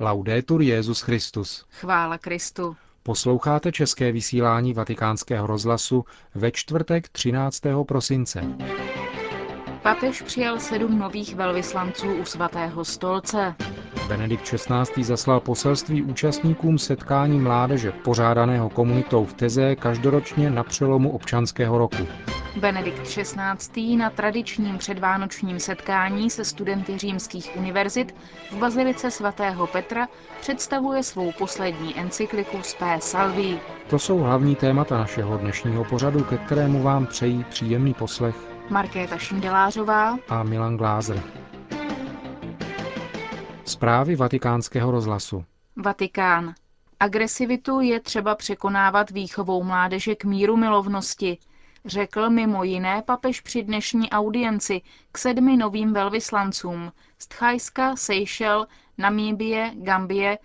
Laudetur Jezus Christus. Chvála Kristu. Posloucháte české vysílání Vatikánského rozhlasu ve čtvrtek 13. prosince. Papež přijal sedm nových velvyslanců u svatého stolce. Benedikt XVI. zaslal poselství účastníkům setkání mládeže pořádaného komunitou v Teze každoročně na přelomu občanského roku. Benedikt XVI. na tradičním předvánočním setkání se studenty římských univerzit v Bazilice svatého Petra představuje svou poslední encykliku Spé Salví. To jsou hlavní témata našeho dnešního pořadu, ke kterému vám přejí příjemný poslech Markéta Šindelářová a Milan Glázer. Zprávy vatikánského rozhlasu. Vatikán. Agresivitu je třeba překonávat výchovou mládeže k míru milovnosti, řekl mimo jiné papež při dnešní audienci k sedmi novým velvyslancům z Tchajska, Seychel, Namíbie, Gambie,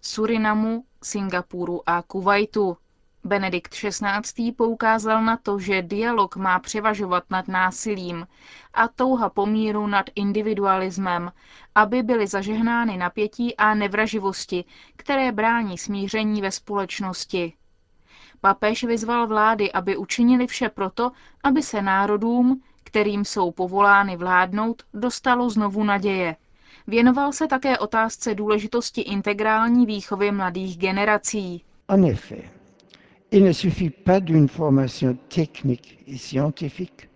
Surinamu, Singapuru a Kuwaitu. Benedikt XVI. poukázal na to, že dialog má převažovat nad násilím a touha pomíru nad individualismem, aby byly zažehnány napětí a nevraživosti, které brání smíření ve společnosti. Papež vyzval vlády, aby učinili vše proto, aby se národům, kterým jsou povolány vládnout, dostalo znovu naděje. Věnoval se také otázce důležitosti integrální výchovy mladých generací. En effet, il ne suffit pas d'une formation technique et scientifique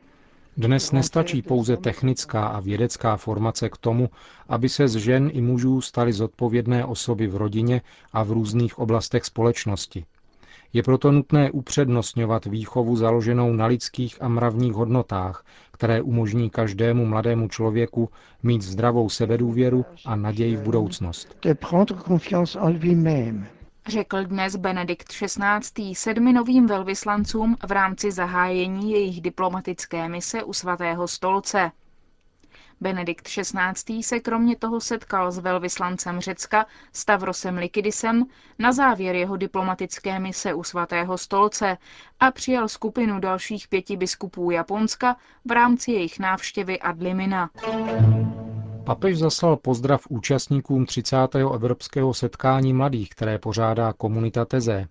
Dnes nestačí pouze technická a vědecká formace k tomu, aby se z žen i mužů staly zodpovědné osoby v rodině a v různých oblastech společnosti. Je proto nutné upřednostňovat výchovu založenou na lidských a mravních hodnotách, které umožní každému mladému člověku mít zdravou sebedůvěru a naději v budoucnost. Řekl dnes Benedikt XVI. sedmi novým velvyslancům v rámci zahájení jejich diplomatické mise u svatého stolce. Benedikt XVI. se kromě toho setkal s velvyslancem Řecka Stavrosem Likidisem na závěr jeho diplomatické mise u svatého stolce a přijal skupinu dalších pěti biskupů Japonska v rámci jejich návštěvy Adlimina. Papež zaslal pozdrav účastníkům 30. evropského setkání mladých, které pořádá komunita Teze.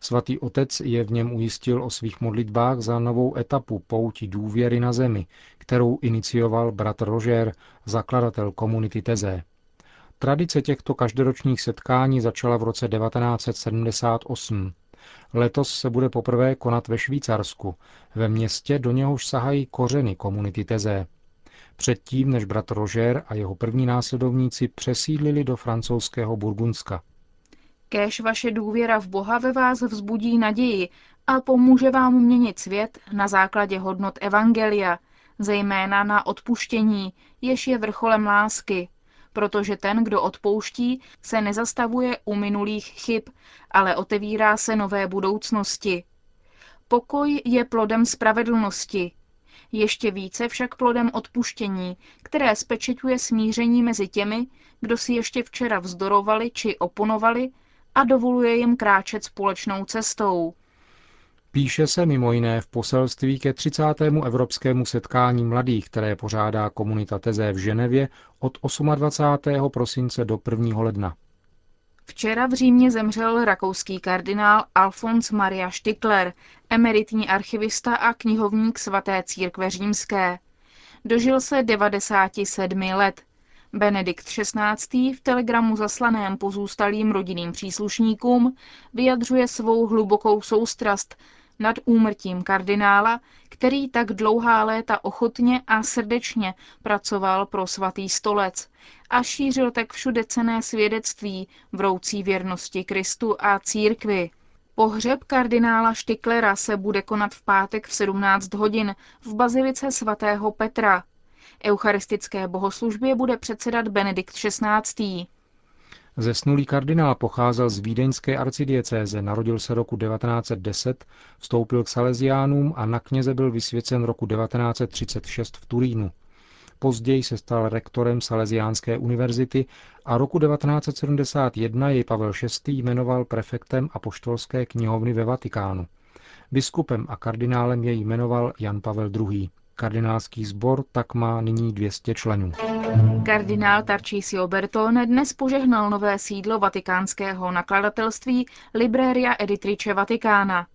Svatý otec je v něm ujistil o svých modlitbách za novou etapu pouti důvěry na zemi, kterou inicioval bratr Roger, zakladatel komunity Teze. Tradice těchto každoročních setkání začala v roce 1978. Letos se bude poprvé konat ve Švýcarsku, ve městě, do něhož sahají kořeny komunity Teze. Předtím, než bratr Roger a jeho první následovníci přesídlili do francouzského Burgundska. Kéž vaše důvěra v Boha ve vás vzbudí naději a pomůže vám měnit svět na základě hodnot Evangelia, zejména na odpuštění, jež je vrcholem lásky, protože ten, kdo odpouští, se nezastavuje u minulých chyb, ale otevírá se nové budoucnosti. Pokoj je plodem spravedlnosti, ještě více však plodem odpuštění, které spečeťuje smíření mezi těmi, kdo si ještě včera vzdorovali či oponovali a dovoluje jim kráčet společnou cestou. Píše se mimo jiné v poselství ke 30. evropskému setkání mladých, které pořádá komunita Teze v Ženevě od 28. prosince do 1. ledna. Včera v Římě zemřel rakouský kardinál Alfons Maria Stikler, emeritní archivista a knihovník svaté církve římské. Dožil se 97 let. Benedikt XVI. v telegramu zaslaném pozůstalým rodinným příslušníkům vyjadřuje svou hlubokou soustrast nad úmrtím kardinála, který tak dlouhá léta ochotně a srdečně pracoval pro svatý stolec a šířil tak všude cené svědectví vroucí věrnosti Kristu a církvi. Pohřeb kardinála Štiklera se bude konat v pátek v 17 hodin v bazilice svatého Petra. Eucharistické bohoslužbě bude předsedat Benedikt XVI. Zesnulý kardinál pocházel z vídeňské arcidiecéze, narodil se roku 1910, vstoupil k Salesiánům a na kněze byl vysvěcen roku 1936 v Turínu. Později se stal rektorem Salesiánské univerzity a roku 1971 jej Pavel VI. jmenoval prefektem apoštolské knihovny ve Vatikánu. Biskupem a kardinálem jej jmenoval Jan Pavel II. Kardinálský sbor tak má nyní 200 členů. Kardinál Tarcísio Bertone dnes požehnal nové sídlo vatikánského nakladatelství Libreria Editrice Vaticana.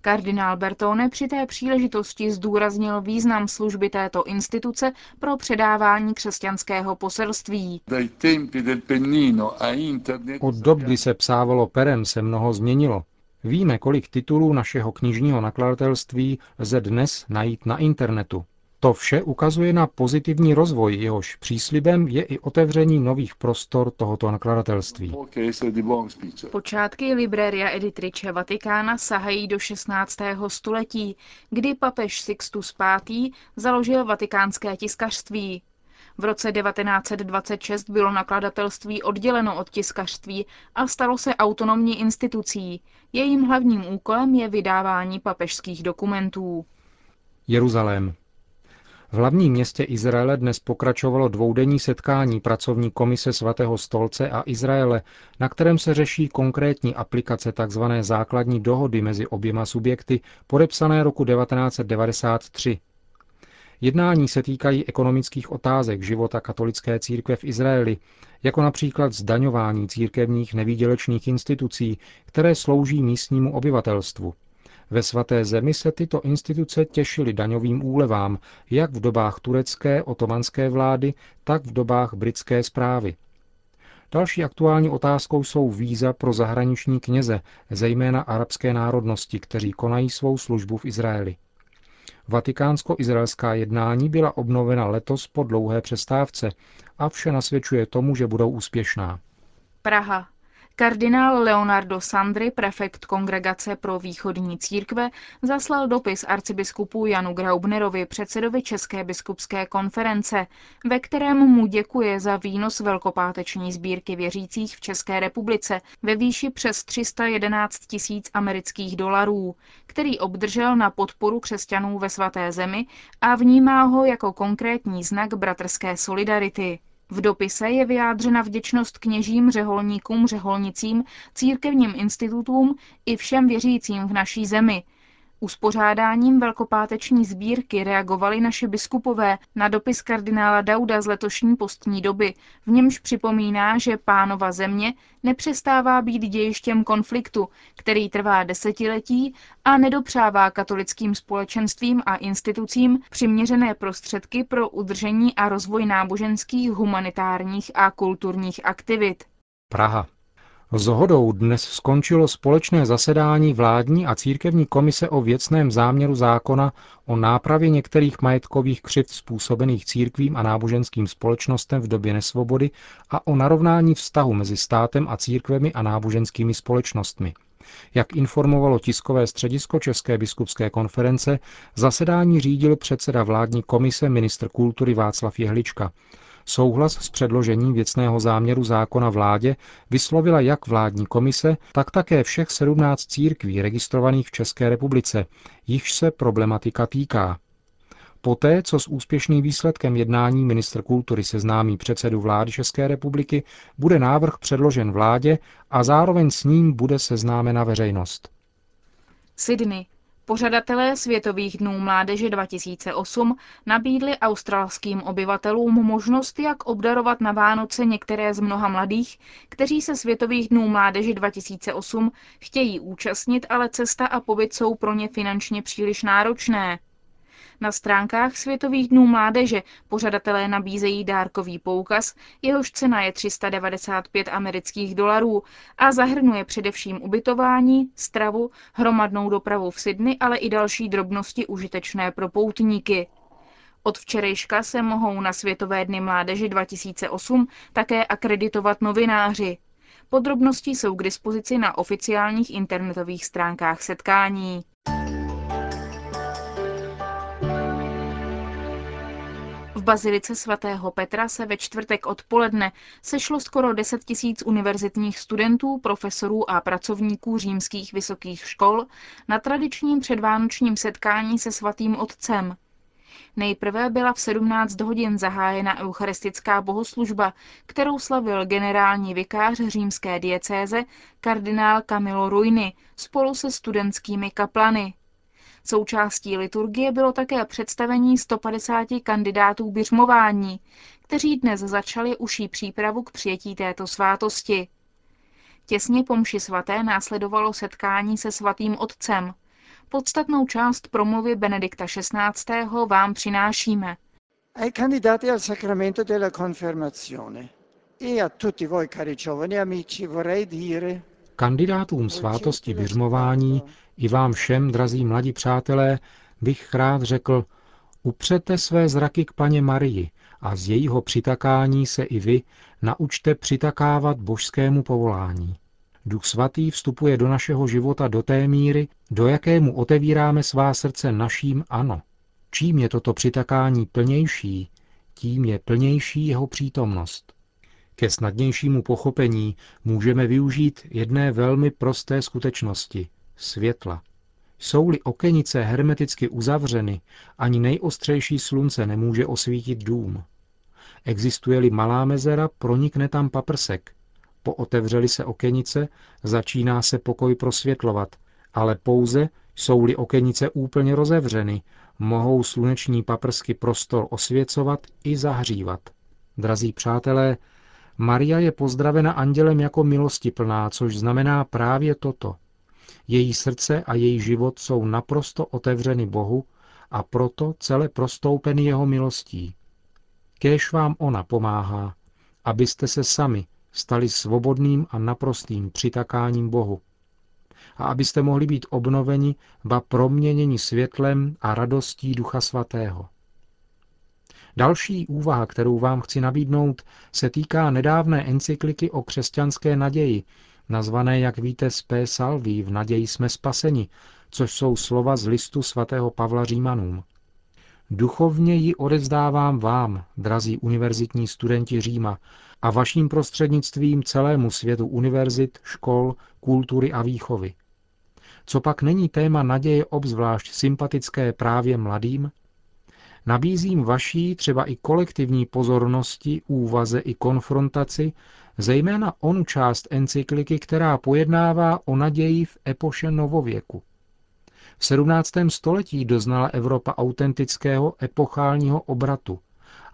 Kardinál Bertone při té příležitosti zdůraznil význam služby této instituce pro předávání křesťanského poselství. Od dob, kdy se psávalo perem, se mnoho změnilo. Víme, kolik titulů našeho knižního nakladatelství lze dnes najít na internetu. To vše ukazuje na pozitivní rozvoj, jehož příslibem je i otevření nových prostor tohoto nakladatelství. Počátky Libreria Editrice Vatikána sahají do 16. století, kdy papež Sixtus V. založil vatikánské tiskařství. V roce 1926 bylo nakladatelství odděleno od tiskařství a stalo se autonomní institucí. Jejím hlavním úkolem je vydávání papežských dokumentů. Jeruzalém. V hlavním městě Izraele dnes pokračovalo dvoudenní setkání pracovní komise svatého stolce a Izraele, na kterém se řeší konkrétní aplikace tzv. základní dohody mezi oběma subjekty podepsané roku 1993. Jednání se týkají ekonomických otázek života katolické církve v Izraeli, jako například zdaňování církevních nevýdělečných institucí, které slouží místnímu obyvatelstvu – ve svaté zemi se tyto instituce těšily daňovým úlevám, jak v dobách turecké otomanské vlády, tak v dobách britské zprávy. Další aktuální otázkou jsou víza pro zahraniční kněze, zejména arabské národnosti, kteří konají svou službu v Izraeli. Vatikánsko-izraelská jednání byla obnovena letos po dlouhé přestávce a vše nasvědčuje tomu, že budou úspěšná. Praha. Kardinál Leonardo Sandri, prefekt Kongregace pro východní církve, zaslal dopis arcibiskupu Janu Graubnerovi, předsedovi České biskupské konference, ve kterém mu děkuje za výnos velkopáteční sbírky věřících v České republice ve výši přes 311 tisíc amerických dolarů, který obdržel na podporu křesťanů ve svaté zemi a vnímá ho jako konkrétní znak bratrské solidarity. V dopise je vyjádřena vděčnost kněžím, řeholníkům, řeholnicím, církevním institutům i všem věřícím v naší zemi, Uspořádáním velkopáteční sbírky reagovali naše biskupové na dopis kardinála Dauda z letošní postní doby, v němž připomíná, že pánova země nepřestává být dějištěm konfliktu, který trvá desetiletí a nedopřává katolickým společenstvím a institucím přiměřené prostředky pro udržení a rozvoj náboženských, humanitárních a kulturních aktivit. Praha. Zhodou dnes skončilo společné zasedání vládní a církevní komise o věcném záměru zákona o nápravě některých majetkových křivd způsobených církvím a náboženským společnostem v době nesvobody a o narovnání vztahu mezi státem a církvemi a náboženskými společnostmi. Jak informovalo tiskové středisko České biskupské konference, zasedání řídil předseda vládní komise ministr kultury Václav Jehlička. Souhlas s předložením věcného záměru zákona vládě vyslovila jak vládní komise, tak také všech 17 církví registrovaných v České republice, jichž se problematika týká. Poté, co s úspěšným výsledkem jednání ministr kultury seznámí předsedu vlády České republiky, bude návrh předložen vládě a zároveň s ním bude seznámena veřejnost. Sydney. Pořadatelé Světových dnů mládeže 2008 nabídli australským obyvatelům možnost, jak obdarovat na Vánoce některé z mnoha mladých, kteří se Světových dnů mládeže 2008 chtějí účastnit, ale cesta a pobyt jsou pro ně finančně příliš náročné. Na stránkách Světových dnů mládeže pořadatelé nabízejí dárkový poukaz, jehož cena je 395 amerických dolarů a zahrnuje především ubytování, stravu, hromadnou dopravu v Sydney, ale i další drobnosti užitečné pro poutníky. Od včerejška se mohou na Světové dny mládeže 2008 také akreditovat novináři. Podrobnosti jsou k dispozici na oficiálních internetových stránkách setkání. Bazilice svatého Petra se ve čtvrtek odpoledne sešlo skoro 10 tisíc univerzitních studentů, profesorů a pracovníků římských vysokých škol na tradičním předvánočním setkání se svatým otcem. Nejprve byla v 17 hodin zahájena eucharistická bohoslužba, kterou slavil generální vikář římské diecéze kardinál Camilo Ruini spolu se studentskými kaplany. Součástí liturgie bylo také představení 150 kandidátů běžmování, kteří dnes začali uší přípravu k přijetí této svátosti. Těsně po mši svaté následovalo setkání se svatým otcem. Podstatnou část promluvy Benedikta XVI. vám přinášíme. Ai candidati al sacramento della confermazione e a tutti voi cari giovani amici vorrei dire Kandidátům svátosti běžmování i vám všem, drazí mladí přátelé, bych rád řekl, upřete své zraky k paně Marii a z jejího přitakání se i vy naučte přitakávat božskému povolání. Duch svatý vstupuje do našeho života do té míry, do jakému otevíráme svá srdce naším ano. Čím je toto přitakání plnější, tím je plnější jeho přítomnost. Ke snadnějšímu pochopení můžeme využít jedné velmi prosté skutečnosti – světla. Jsou-li okenice hermeticky uzavřeny, ani nejostřejší slunce nemůže osvítit dům. Existuje-li malá mezera, pronikne tam paprsek. Pootevřeli se okenice, začíná se pokoj prosvětlovat, ale pouze jsou-li okenice úplně rozevřeny, mohou sluneční paprsky prostor osvěcovat i zahřívat. Drazí přátelé, Maria je pozdravena andělem jako milostiplná, což znamená právě toto. Její srdce a její život jsou naprosto otevřeny Bohu a proto celé prostoupeny jeho milostí. Kéž vám ona pomáhá, abyste se sami stali svobodným a naprostým přitakáním Bohu. A abyste mohli být obnoveni, ba proměněni světlem a radostí Ducha Svatého. Další úvaha, kterou vám chci nabídnout, se týká nedávné encykliky o křesťanské naději, nazvané, jak víte, Spé Salví, v naději jsme spaseni, což jsou slova z listu svatého Pavla Římanům. Duchovně ji odevzdávám vám, drazí univerzitní studenti Říma, a vaším prostřednictvím celému světu univerzit, škol, kultury a výchovy. Co pak není téma naděje obzvlášť sympatické právě mladým? Nabízím vaší třeba i kolektivní pozornosti, úvaze i konfrontaci, zejména onu část encykliky, která pojednává o naději v epoše novověku. V 17. století doznala Evropa autentického epochálního obratu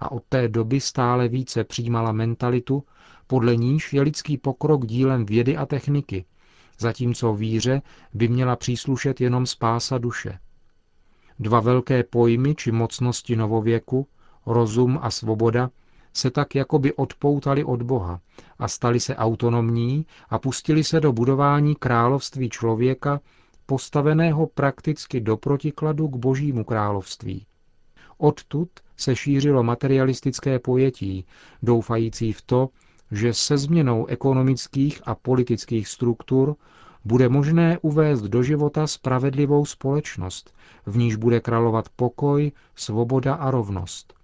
a od té doby stále více přijímala mentalitu, podle níž je lidský pokrok dílem vědy a techniky, zatímco víře by měla příslušet jenom spása duše. Dva velké pojmy či mocnosti novověku, rozum a svoboda, se tak jakoby odpoutali od Boha a stali se autonomní a pustili se do budování království člověka, postaveného prakticky do protikladu k božímu království. Odtud se šířilo materialistické pojetí, doufající v to, že se změnou ekonomických a politických struktur bude možné uvést do života spravedlivou společnost, v níž bude královat pokoj, svoboda a rovnost.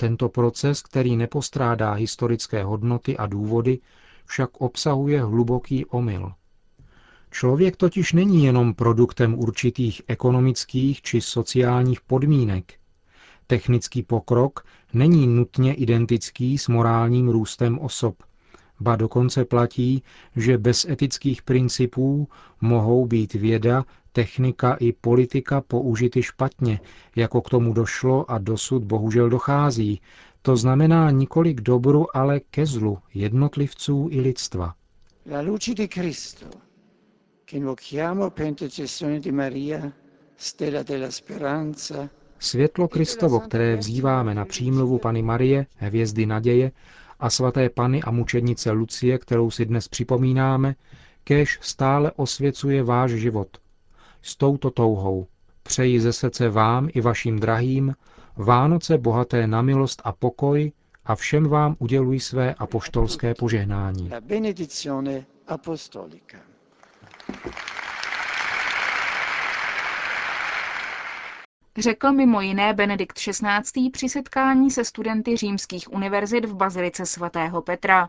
Tento proces, který nepostrádá historické hodnoty a důvody, však obsahuje hluboký omyl. Člověk totiž není jenom produktem určitých ekonomických či sociálních podmínek. Technický pokrok není nutně identický s morálním růstem osob, Ba dokonce platí, že bez etických principů mohou být věda, technika i politika použity špatně, jako k tomu došlo a dosud bohužel dochází. To znamená nikoli k dobru, ale ke zlu jednotlivců i lidstva. La luce di Cristo, che invochiamo per intercessione di Maria, stella della speranza, Světlo Kristovo, které vzýváme na přímluvu Pany Marie, hvězdy naděje, a svaté Pany a mučednice Lucie, kterou si dnes připomínáme, kež stále osvěcuje váš život. S touto touhou přeji ze srdce vám i vašim drahým Vánoce bohaté na milost a pokoj a všem vám uděluji své apoštolské požehnání. La benedizione apostolica. řekl mimo jiné Benedikt XVI. při setkání se studenty římských univerzit v Bazilice svatého Petra.